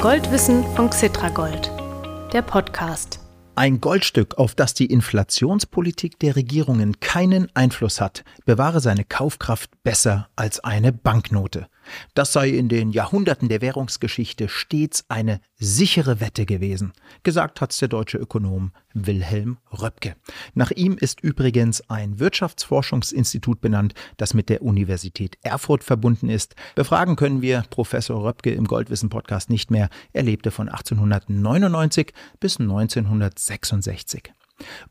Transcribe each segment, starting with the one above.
Goldwissen von Xitragold, der Podcast. Ein Goldstück, auf das die Inflationspolitik der Regierungen keinen Einfluss hat, bewahre seine Kaufkraft besser als eine Banknote. Das sei in den Jahrhunderten der Währungsgeschichte stets eine sichere Wette gewesen. Gesagt hat's der deutsche Ökonom Wilhelm Röpke. Nach ihm ist übrigens ein Wirtschaftsforschungsinstitut benannt, das mit der Universität Erfurt verbunden ist. Befragen können wir Professor Röpke im Goldwissen Podcast nicht mehr. Er lebte von 1899 bis 1966.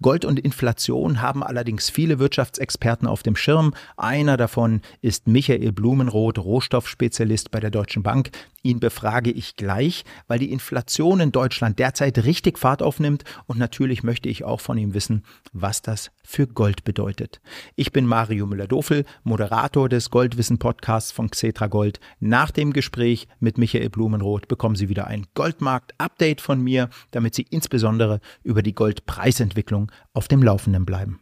Gold und Inflation haben allerdings viele Wirtschaftsexperten auf dem Schirm. Einer davon ist Michael Blumenroth, Rohstoffspezialist bei der Deutschen Bank. Ihn befrage ich gleich, weil die Inflation in Deutschland derzeit richtig Fahrt aufnimmt und natürlich möchte ich auch von ihm wissen, was das für Gold bedeutet. Ich bin Mario Müller-Dofel, Moderator des Goldwissen Podcasts von Xetra Gold. Nach dem Gespräch mit Michael Blumenroth bekommen Sie wieder ein Goldmarkt-Update von mir, damit Sie insbesondere über die Goldpreisentwicklung auf dem Laufenden bleiben.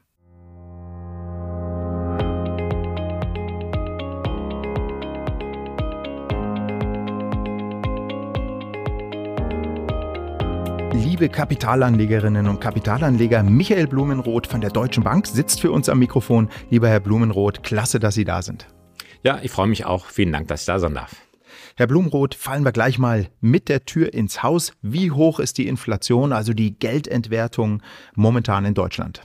Liebe Kapitalanlegerinnen und Kapitalanleger, Michael Blumenroth von der Deutschen Bank sitzt für uns am Mikrofon. Lieber Herr Blumenroth, klasse, dass Sie da sind. Ja, ich freue mich auch. Vielen Dank, dass ich da sein darf. Herr Blumenroth, fallen wir gleich mal mit der Tür ins Haus. Wie hoch ist die Inflation, also die Geldentwertung momentan in Deutschland?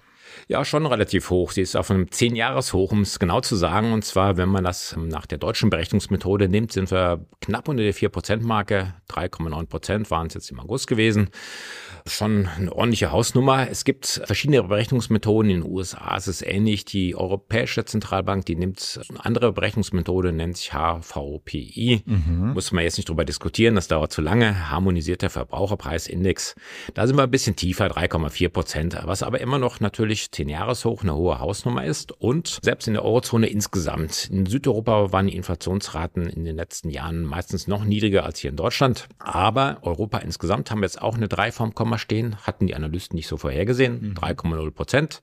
Ja, schon relativ hoch. Sie ist auf einem 10-Jahres-Hoch, um es genau zu sagen. Und zwar, wenn man das nach der deutschen Berechnungsmethode nimmt, sind wir knapp unter der 4%-Marke. 3,9 Prozent waren es jetzt im August gewesen schon eine ordentliche Hausnummer. Es gibt verschiedene Berechnungsmethoden. In den USA ist es ähnlich. Die Europäische Zentralbank, die nimmt eine andere Berechnungsmethode, nennt sich HVPI. Mhm. Muss man jetzt nicht drüber diskutieren, das dauert zu lange. Harmonisierter Verbraucherpreisindex. Da sind wir ein bisschen tiefer, 3,4 Prozent, was aber immer noch natürlich 10 Jahreshoch eine hohe Hausnummer ist. Und selbst in der Eurozone insgesamt. In Südeuropa waren die Inflationsraten in den letzten Jahren meistens noch niedriger als hier in Deutschland. Aber Europa insgesamt haben jetzt auch eine 3 vom Komma stehen, hatten die Analysten nicht so vorhergesehen, mhm. 3,0 Prozent.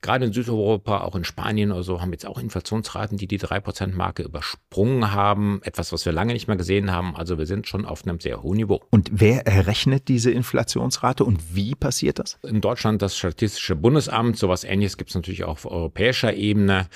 Gerade in Südeuropa, auch in Spanien oder so, haben jetzt auch Inflationsraten, die die 3 Prozent Marke übersprungen haben. Etwas, was wir lange nicht mehr gesehen haben. Also wir sind schon auf einem sehr hohen Niveau. Und wer errechnet diese Inflationsrate und wie passiert das? In Deutschland das Statistische Bundesamt. Sowas ähnliches gibt es natürlich auch auf europäischer Ebene.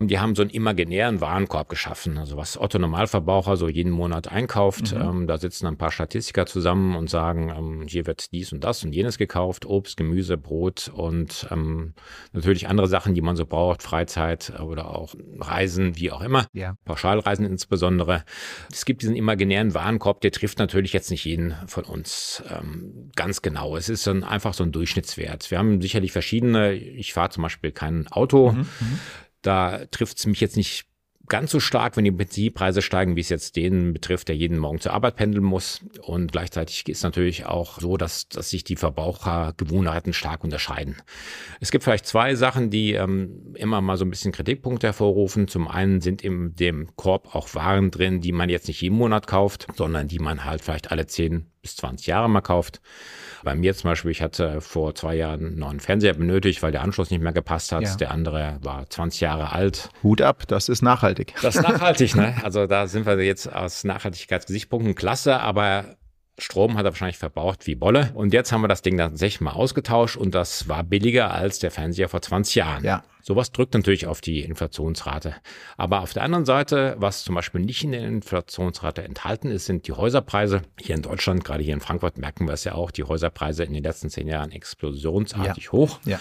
Die haben so einen imaginären Warenkorb geschaffen, also was Otto Normalverbraucher so jeden Monat einkauft. Mhm. Ähm, da sitzen ein paar Statistiker zusammen und sagen, ähm, hier wird dies und das und jenes gekauft, Obst, Gemüse, Brot und ähm, natürlich andere Sachen, die man so braucht, Freizeit oder auch Reisen, wie auch immer, ja. Pauschalreisen insbesondere. Es gibt diesen imaginären Warenkorb, der trifft natürlich jetzt nicht jeden von uns ähm, ganz genau. Es ist dann einfach so ein Durchschnittswert. Wir haben sicherlich verschiedene, ich fahre zum Beispiel kein Auto. Mhm. Da trifft es mich jetzt nicht ganz so stark, wenn die Benzinpreise steigen, wie es jetzt den betrifft, der jeden Morgen zur Arbeit pendeln muss. Und gleichzeitig ist natürlich auch so, dass, dass sich die Verbrauchergewohnheiten stark unterscheiden. Es gibt vielleicht zwei Sachen, die ähm, immer mal so ein bisschen Kritikpunkte hervorrufen. Zum einen sind in dem Korb auch Waren drin, die man jetzt nicht jeden Monat kauft, sondern die man halt vielleicht alle 10 bis 20 Jahre mal kauft. Bei mir zum Beispiel, ich hatte vor zwei Jahren einen neuen Fernseher benötigt, weil der Anschluss nicht mehr gepasst hat. Ja. Der andere war 20 Jahre alt. Hut ab, das ist nachhaltig. Das ist nachhaltig, ne? Also da sind wir jetzt aus Nachhaltigkeitsgesichtspunkten klasse, aber Strom hat er wahrscheinlich verbraucht wie Bolle. Und jetzt haben wir das Ding dann tatsächlich mal ausgetauscht und das war billiger als der Fernseher vor 20 Jahren. Ja. Sowas drückt natürlich auf die Inflationsrate. Aber auf der anderen Seite, was zum Beispiel nicht in der Inflationsrate enthalten ist, sind die Häuserpreise. Hier in Deutschland, gerade hier in Frankfurt, merken wir es ja auch, die Häuserpreise in den letzten zehn Jahren explosionsartig ja. hoch. Ja.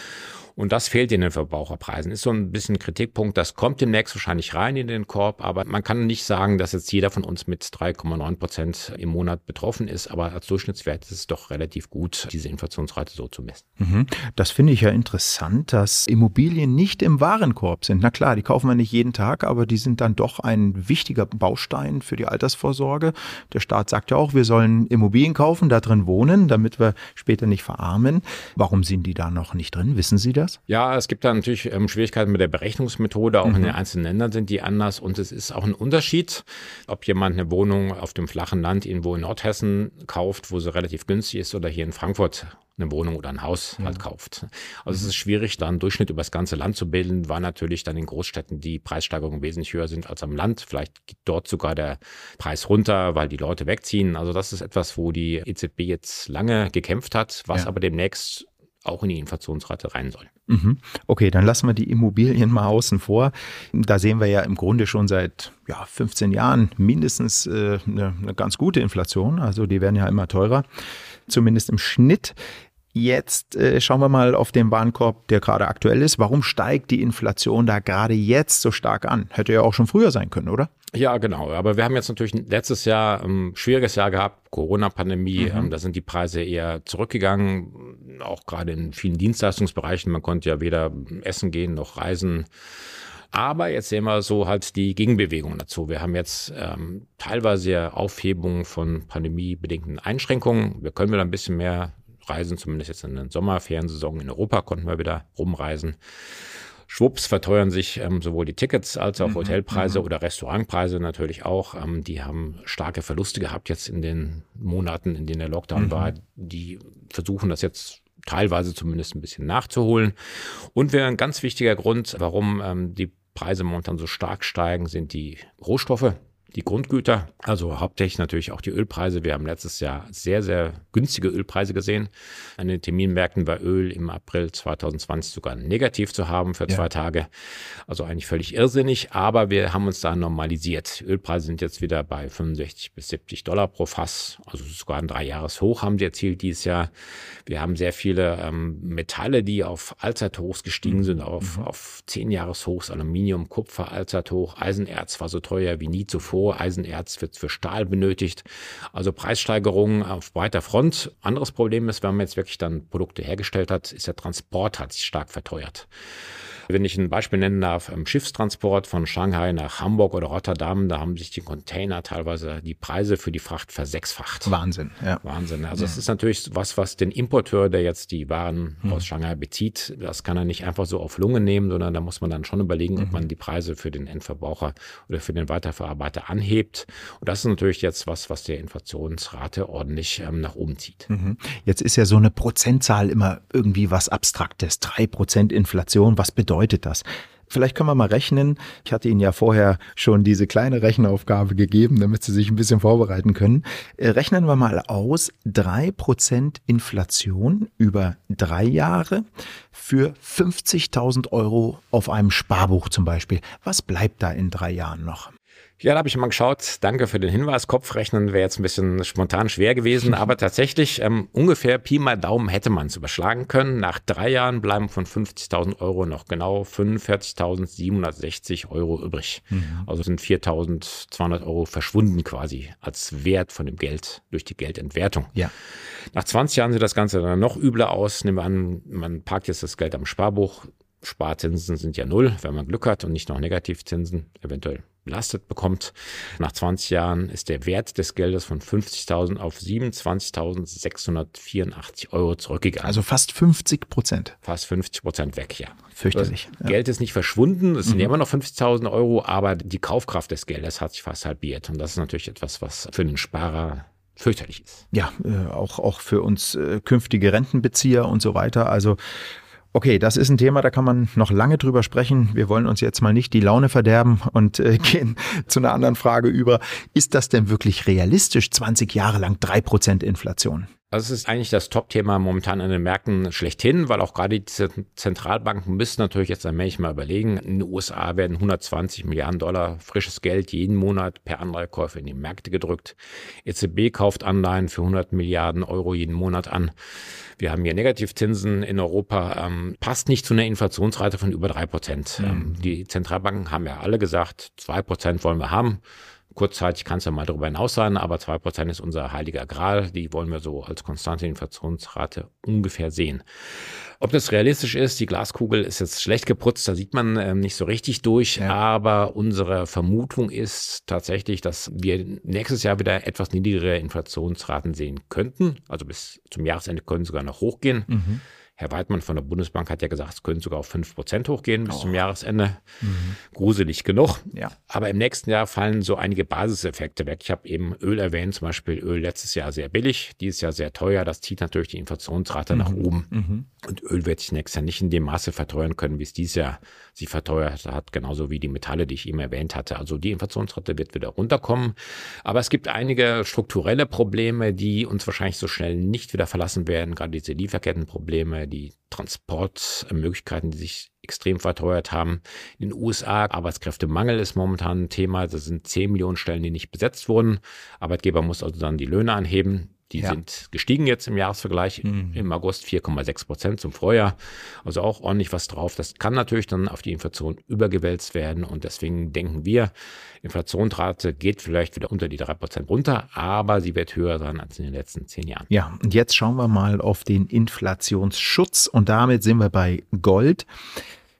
Und das fehlt in den Verbraucherpreisen. Ist so ein bisschen Kritikpunkt. Das kommt demnächst wahrscheinlich rein in den Korb, aber man kann nicht sagen, dass jetzt jeder von uns mit 3,9 Prozent im Monat betroffen ist. Aber als Durchschnittswert ist es doch relativ gut, diese Inflationsrate so zu messen. Mhm. Das finde ich ja interessant, dass Immobilien nicht im Warenkorb sind. Na klar, die kaufen wir nicht jeden Tag, aber die sind dann doch ein wichtiger Baustein für die Altersvorsorge. Der Staat sagt ja auch, wir sollen Immobilien kaufen, da drin wohnen, damit wir später nicht verarmen. Warum sind die da noch nicht drin? Wissen Sie das? Anders? Ja, es gibt da natürlich ähm, Schwierigkeiten mit der Berechnungsmethode. Auch mhm. in den einzelnen Ländern sind die anders. Und es ist auch ein Unterschied, ob jemand eine Wohnung auf dem flachen Land irgendwo in Nordhessen kauft, wo sie relativ günstig ist, oder hier in Frankfurt eine Wohnung oder ein Haus ja. halt kauft. Also mhm. es ist schwierig, da einen Durchschnitt über das ganze Land zu bilden, weil natürlich dann in Großstädten die Preissteigerungen wesentlich höher sind als am Land. Vielleicht geht dort sogar der Preis runter, weil die Leute wegziehen. Also das ist etwas, wo die EZB jetzt lange gekämpft hat, was ja. aber demnächst auch in die Inflationsrate rein soll. Mhm. Okay, dann lassen wir die Immobilien mal außen vor. Da sehen wir ja im Grunde schon seit ja, 15 Jahren mindestens äh, eine, eine ganz gute Inflation. Also die werden ja immer teurer, zumindest im Schnitt. Jetzt äh, schauen wir mal auf den Warenkorb, der gerade aktuell ist. Warum steigt die Inflation da gerade jetzt so stark an? Hätte ja auch schon früher sein können, oder? Ja, genau. Aber wir haben jetzt natürlich letztes Jahr ein ähm, schwieriges Jahr gehabt, Corona-Pandemie. Mhm. Ähm, da sind die Preise eher zurückgegangen, auch gerade in vielen Dienstleistungsbereichen. Man konnte ja weder essen gehen noch reisen. Aber jetzt sehen wir so halt die Gegenbewegung dazu. Wir haben jetzt ähm, teilweise Aufhebungen von pandemiebedingten Einschränkungen. Wir können wieder ein bisschen mehr reisen, zumindest jetzt in der Sommerferiensaison in Europa konnten wir wieder rumreisen. Schwupps verteuern sich ähm, sowohl die Tickets als auch mhm, Hotelpreise mhm. oder Restaurantpreise natürlich auch. Ähm, die haben starke Verluste gehabt jetzt in den Monaten, in denen der Lockdown mhm. war. Die versuchen das jetzt teilweise zumindest ein bisschen nachzuholen. Und wäre ein ganz wichtiger Grund, warum ähm, die Preise momentan so stark steigen, sind die Rohstoffe die Grundgüter, also hauptsächlich natürlich auch die Ölpreise. Wir haben letztes Jahr sehr, sehr günstige Ölpreise gesehen. An den Terminmärkten war Öl im April 2020 sogar negativ zu haben für ja. zwei Tage. Also eigentlich völlig irrsinnig, aber wir haben uns da normalisiert. Ölpreise sind jetzt wieder bei 65 bis 70 Dollar pro Fass, also sogar ein Dreijahreshoch haben sie erzielt dieses Jahr. Wir haben sehr viele ähm, Metalle, die auf Allzeithochs gestiegen sind, auf, mhm. auf zehn Jahreshochs, Aluminium, Kupfer, Allzeithoch, Eisenerz war so teuer wie nie zuvor Eisenerz wird für Stahl benötigt. Also Preissteigerungen auf breiter Front. Anderes Problem ist, wenn man jetzt wirklich dann Produkte hergestellt hat, ist der Transport hat sich stark verteuert. Wenn ich ein Beispiel nennen darf, im Schiffstransport von Shanghai nach Hamburg oder Rotterdam, da haben sich die Container teilweise die Preise für die Fracht versechsfacht. Wahnsinn, ja. Wahnsinn. Also es ja. ist natürlich was, was den Importeur, der jetzt die Waren hm. aus Shanghai bezieht, das kann er nicht einfach so auf Lunge nehmen, sondern da muss man dann schon überlegen, mhm. ob man die Preise für den Endverbraucher oder für den Weiterverarbeiter anhebt. Und das ist natürlich jetzt was, was der Inflationsrate ordentlich ähm, nach oben zieht. Mhm. Jetzt ist ja so eine Prozentzahl immer irgendwie was Abstraktes. Drei Prozent Inflation, was bedeutet bedeutet das? Vielleicht können wir mal rechnen. Ich hatte Ihnen ja vorher schon diese kleine Rechenaufgabe gegeben, damit Sie sich ein bisschen vorbereiten können. Äh, rechnen wir mal aus, drei Prozent Inflation über drei Jahre für 50.000 Euro auf einem Sparbuch zum Beispiel. Was bleibt da in drei Jahren noch? Ja, da habe ich mal geschaut. Danke für den Hinweis. Kopfrechnen wäre jetzt ein bisschen spontan schwer gewesen, aber tatsächlich ähm, ungefähr Pi mal Daumen hätte man es überschlagen können. Nach drei Jahren bleiben von 50.000 Euro noch genau 45.760 Euro übrig. Mhm. Also sind 4.200 Euro verschwunden quasi als Wert von dem Geld durch die Geldentwertung. Ja. Nach 20 Jahren sieht das Ganze dann noch übler aus. Nehmen wir an, man parkt jetzt das Geld am Sparbuch. Sparzinsen sind ja null, wenn man Glück hat und nicht noch Negativzinsen, eventuell belastet bekommt. Nach 20 Jahren ist der Wert des Geldes von 50.000 auf 27.684 Euro zurückgegangen. Also fast 50 Prozent. Fast 50 Prozent weg, ja. Fürchterlich. Das Geld ist nicht verschwunden, es sind mhm. immer noch 50.000 Euro, aber die Kaufkraft des Geldes hat sich fast halbiert. Und das ist natürlich etwas, was für den Sparer fürchterlich ist. Ja, äh, auch, auch für uns äh, künftige Rentenbezieher und so weiter. Also Okay, das ist ein Thema, da kann man noch lange drüber sprechen. Wir wollen uns jetzt mal nicht die Laune verderben und äh, gehen zu einer anderen Frage über. Ist das denn wirklich realistisch, 20 Jahre lang 3% Inflation? Also es ist eigentlich das Top-Thema momentan an den Märkten schlechthin, weil auch gerade die Zentralbanken müssen natürlich jetzt allmählich mal überlegen. In den USA werden 120 Milliarden Dollar frisches Geld jeden Monat per Anleihekäufe in die Märkte gedrückt. EZB kauft Anleihen für 100 Milliarden Euro jeden Monat an. Wir haben hier Negativzinsen in Europa, ähm, passt nicht zu einer Inflationsrate von über drei Prozent. Mhm. Ähm, die Zentralbanken haben ja alle gesagt, zwei Prozent wollen wir haben kurzzeitig kann es ja mal darüber hinaus sein, aber 2% ist unser heiliger Gral. Die wollen wir so als konstante Inflationsrate ungefähr sehen. Ob das realistisch ist, die Glaskugel ist jetzt schlecht geputzt, da sieht man ähm, nicht so richtig durch, ja. aber unsere Vermutung ist tatsächlich, dass wir nächstes Jahr wieder etwas niedrigere Inflationsraten sehen könnten. Also bis zum Jahresende können sogar noch hochgehen. Mhm. Herr Weidmann von der Bundesbank hat ja gesagt, es könnte sogar auf 5 Prozent hochgehen bis oh. zum Jahresende. Mhm. Gruselig genug. Ja. Aber im nächsten Jahr fallen so einige Basiseffekte weg. Ich habe eben Öl erwähnt, zum Beispiel Öl letztes Jahr sehr billig, dieses Jahr sehr teuer. Das zieht natürlich die Inflationsrate mhm. nach oben. Mhm. Und Öl wird sich nächstes Jahr nicht in dem Maße verteuern können, wie es dieses Jahr sich verteuert hat, genauso wie die Metalle, die ich eben erwähnt hatte. Also die Inflationsrate wird wieder runterkommen. Aber es gibt einige strukturelle Probleme, die uns wahrscheinlich so schnell nicht wieder verlassen werden. Gerade diese Lieferkettenprobleme, die Transportmöglichkeiten, die sich extrem verteuert haben. In den USA Arbeitskräftemangel ist momentan ein Thema. Das sind 10 Millionen Stellen, die nicht besetzt wurden. Arbeitgeber muss also dann die Löhne anheben. Die ja. sind gestiegen jetzt im Jahresvergleich mhm. im August 4,6 Prozent zum Vorjahr. Also auch ordentlich was drauf. Das kann natürlich dann auf die Inflation übergewälzt werden. Und deswegen denken wir, Inflationsrate geht vielleicht wieder unter die drei Prozent runter, aber sie wird höher sein als in den letzten zehn Jahren. Ja, und jetzt schauen wir mal auf den Inflationsschutz. Und damit sind wir bei Gold.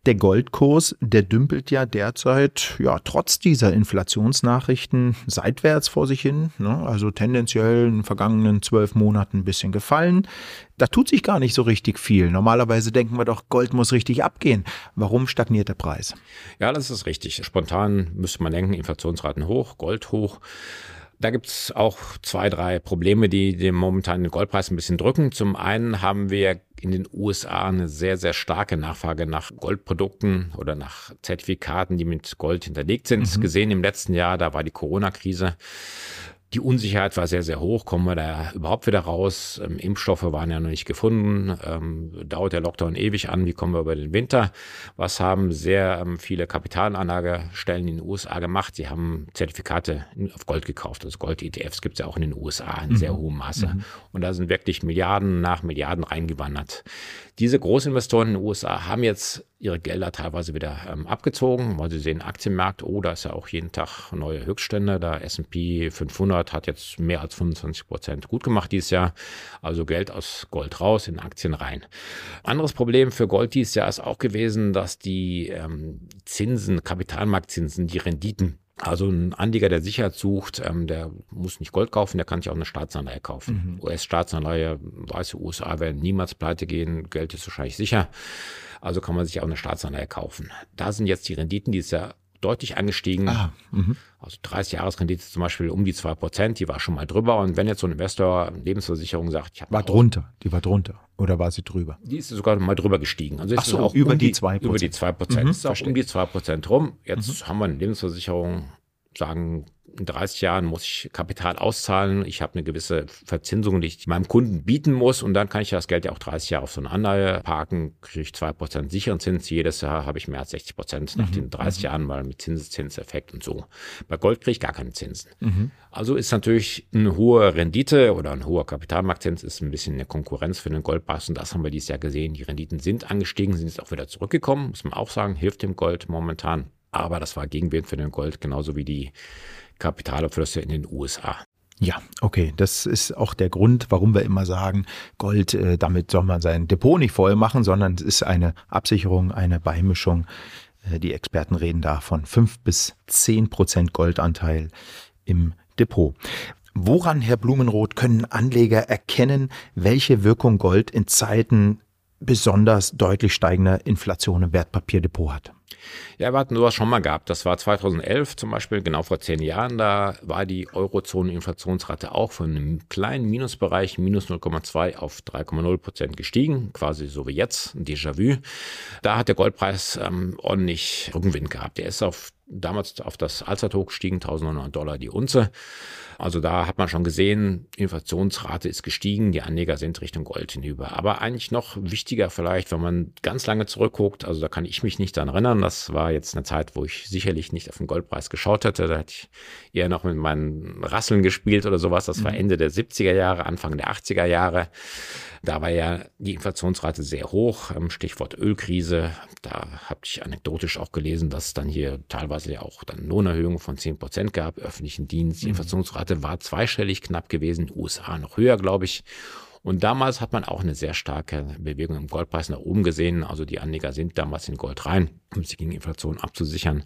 Der Goldkurs, der dümpelt ja derzeit, ja, trotz dieser Inflationsnachrichten seitwärts vor sich hin. Ne? Also tendenziell in den vergangenen zwölf Monaten ein bisschen gefallen. Da tut sich gar nicht so richtig viel. Normalerweise denken wir doch, Gold muss richtig abgehen. Warum stagniert der Preis? Ja, das ist richtig. Spontan müsste man denken, Inflationsraten hoch, Gold hoch. Da gibt es auch zwei, drei Probleme, die den momentanen Goldpreis ein bisschen drücken. Zum einen haben wir in den USA eine sehr, sehr starke Nachfrage nach Goldprodukten oder nach Zertifikaten, die mit Gold hinterlegt sind. Mhm. Gesehen im letzten Jahr, da war die Corona-Krise die Unsicherheit war sehr, sehr hoch. Kommen wir da überhaupt wieder raus? Ähm, Impfstoffe waren ja noch nicht gefunden. Ähm, dauert der Lockdown ewig an? Wie kommen wir über den Winter? Was haben sehr ähm, viele Kapitalanlagestellen in den USA gemacht? Sie haben Zertifikate auf Gold gekauft. Also Gold-ETFs gibt es ja auch in den USA in mhm. sehr hohem Maße. Mhm. Und da sind wirklich Milliarden nach Milliarden reingewandert. Diese Großinvestoren in den USA haben jetzt ihre Gelder teilweise wieder ähm, abgezogen, weil sie sehen, Aktienmarkt, oh, da ist ja auch jeden Tag neue Höchststände. Der S&P 500 hat jetzt mehr als 25 Prozent gut gemacht dieses Jahr. Also Geld aus Gold raus, in Aktien rein. Anderes Problem für Gold dieses Jahr ist auch gewesen, dass die ähm, Zinsen, Kapitalmarktzinsen, die Renditen also ein Anleger, der Sicherheit sucht, ähm, der muss nicht Gold kaufen, der kann sich auch eine Staatsanleihe kaufen. Mhm. US-Staatsanleihe, weiße USA werden niemals pleite gehen, Geld ist wahrscheinlich sicher. Also kann man sich auch eine Staatsanleihe kaufen. Da sind jetzt die Renditen dieses Jahr deutlich angestiegen. Ah, mhm. also 30 Jahresrendite zum Beispiel um die 2%, die war schon mal drüber. Und wenn jetzt so ein Investor Lebensversicherung sagt, ich habe. War drunter, die war drunter. Oder war sie drüber? Die ist sogar mal drüber gestiegen. Also Ach so, auch über um die 2%. Über die 2%. Mhm, ist auch um die 2% rum. Jetzt mhm. haben wir eine Lebensversicherung, sagen in 30 Jahren muss ich Kapital auszahlen. Ich habe eine gewisse Verzinsung, die ich meinem Kunden bieten muss. Und dann kann ich das Geld ja auch 30 Jahre auf so eine Anleihe parken, kriege ich 2% sicheren Zins. Jedes Jahr habe ich mehr als 60 Prozent nach mhm. den 30 mhm. Jahren, weil mit Zinseszinseffekt und so. Bei Gold kriege ich gar keine Zinsen. Mhm. Also ist natürlich eine hohe Rendite oder ein hoher Kapitalmarktzins ist ein bisschen eine Konkurrenz für den Goldpreis. Und das haben wir dieses Jahr gesehen. Die Renditen sind angestiegen, sind jetzt auch wieder zurückgekommen, muss man auch sagen, hilft dem Gold momentan. Aber das war Gegenwind für den Gold, genauso wie die Kapitalabflüsse in den USA. Ja, okay. Das ist auch der Grund, warum wir immer sagen, Gold, äh, damit soll man sein Depot nicht voll machen, sondern es ist eine Absicherung, eine Beimischung. Äh, die Experten reden da von fünf bis zehn Prozent Goldanteil im Depot. Woran, Herr Blumenroth, können Anleger erkennen, welche Wirkung Gold in Zeiten besonders deutlich steigender Inflation im Wertpapierdepot hat? Ja, wir hatten sowas schon mal gehabt. Das war 2011 zum Beispiel, genau vor zehn Jahren. Da war die Eurozone-Inflationsrate auch von einem kleinen Minusbereich, minus 0,2 auf 3,0 Prozent gestiegen, quasi so wie jetzt, Déjà-vu. Da hat der Goldpreis ähm, ordentlich Rückenwind gehabt. Der ist auf damals auf das Allzeithoch gestiegen, 1900 Dollar die Unze. Also da hat man schon gesehen, Inflationsrate ist gestiegen, die Anleger sind Richtung Gold hinüber. Aber eigentlich noch wichtiger vielleicht, wenn man ganz lange zurückguckt, also da kann ich mich nicht daran erinnern, das war jetzt eine Zeit, wo ich sicherlich nicht auf den Goldpreis geschaut hätte, da hätte ich eher noch mit meinen Rasseln gespielt oder sowas, das war mhm. Ende der 70er Jahre, Anfang der 80er Jahre. Da war ja die Inflationsrate sehr hoch, Stichwort Ölkrise. Da habe ich anekdotisch auch gelesen, dass dann hier teilweise ja auch dann Lohnerhöhungen von 10 Prozent gab, öffentlichen Dienst. Die mhm. Inflationsrate war zweistellig knapp gewesen, USA noch höher, glaube ich. Und damals hat man auch eine sehr starke Bewegung im Goldpreis nach oben gesehen. Also die Anleger sind damals in Gold rein. um sich gegen Inflation abzusichern.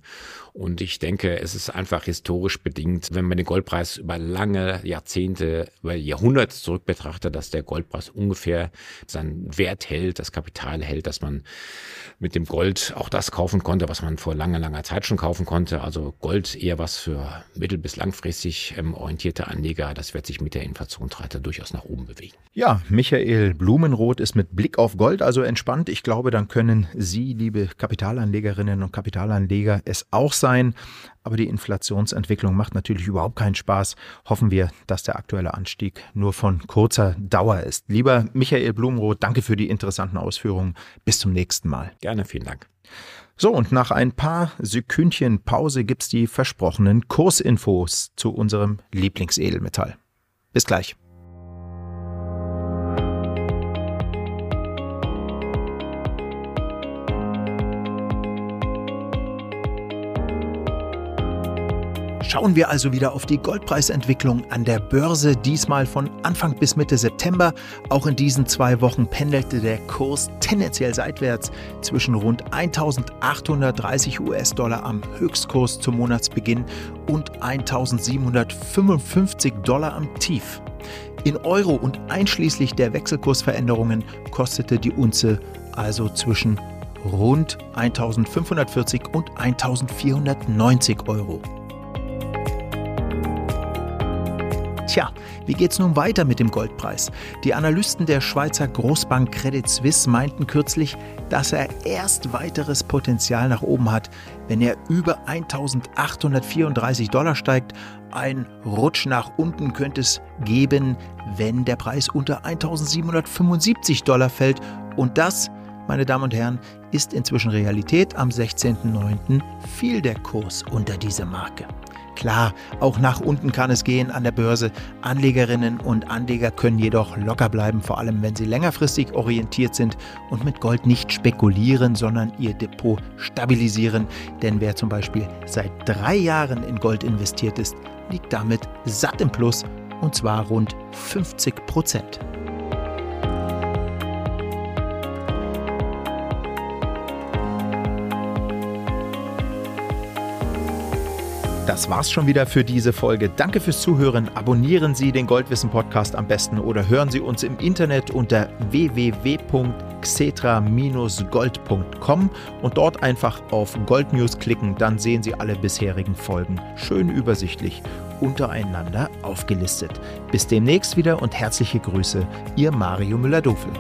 Und ich denke, es ist einfach historisch bedingt, wenn man den Goldpreis über lange Jahrzehnte, über Jahrhunderte zurück betrachtet, dass der Goldpreis ungefähr seinen Wert hält, das Kapital hält, dass man mit dem Gold auch das kaufen konnte, was man vor langer, langer Zeit schon kaufen konnte. Also Gold eher was für mittel- bis langfristig ähm, orientierte Anleger. Das wird sich mit der Inflationsrate durchaus nach oben bewegen. Michael Blumenroth ist mit Blick auf Gold also entspannt. Ich glaube, dann können Sie, liebe Kapitalanlegerinnen und Kapitalanleger, es auch sein. Aber die Inflationsentwicklung macht natürlich überhaupt keinen Spaß. Hoffen wir, dass der aktuelle Anstieg nur von kurzer Dauer ist. Lieber Michael Blumenroth, danke für die interessanten Ausführungen. Bis zum nächsten Mal. Gerne, vielen Dank. So, und nach ein paar Sekündchen Pause gibt es die versprochenen Kursinfos zu unserem Lieblingsedelmetall. Bis gleich. Schauen wir also wieder auf die Goldpreisentwicklung an der Börse, diesmal von Anfang bis Mitte September. Auch in diesen zwei Wochen pendelte der Kurs tendenziell seitwärts zwischen rund 1830 US-Dollar am Höchstkurs zum Monatsbeginn und 1755 Dollar am Tief. In Euro und einschließlich der Wechselkursveränderungen kostete die Unze also zwischen rund 1540 und 1490 Euro. Tja, wie geht's nun weiter mit dem Goldpreis? Die Analysten der Schweizer Großbank Credit Suisse meinten kürzlich, dass er erst weiteres Potenzial nach oben hat, wenn er über 1834 Dollar steigt. Ein Rutsch nach unten könnte es geben, wenn der Preis unter 1775 Dollar fällt. Und das, meine Damen und Herren, ist inzwischen Realität. Am 16.09. fiel der Kurs unter diese Marke. Klar, auch nach unten kann es gehen an der Börse. Anlegerinnen und Anleger können jedoch locker bleiben, vor allem wenn sie längerfristig orientiert sind und mit Gold nicht spekulieren, sondern ihr Depot stabilisieren. Denn wer zum Beispiel seit drei Jahren in Gold investiert ist, liegt damit satt im Plus und zwar rund 50 Prozent. Das war's schon wieder für diese Folge. Danke fürs Zuhören. Abonnieren Sie den Goldwissen Podcast am besten oder hören Sie uns im Internet unter www.xetra-gold.com und dort einfach auf Gold News klicken, dann sehen Sie alle bisherigen Folgen schön übersichtlich untereinander aufgelistet. Bis demnächst wieder und herzliche Grüße, Ihr Mario Müller-Dofel.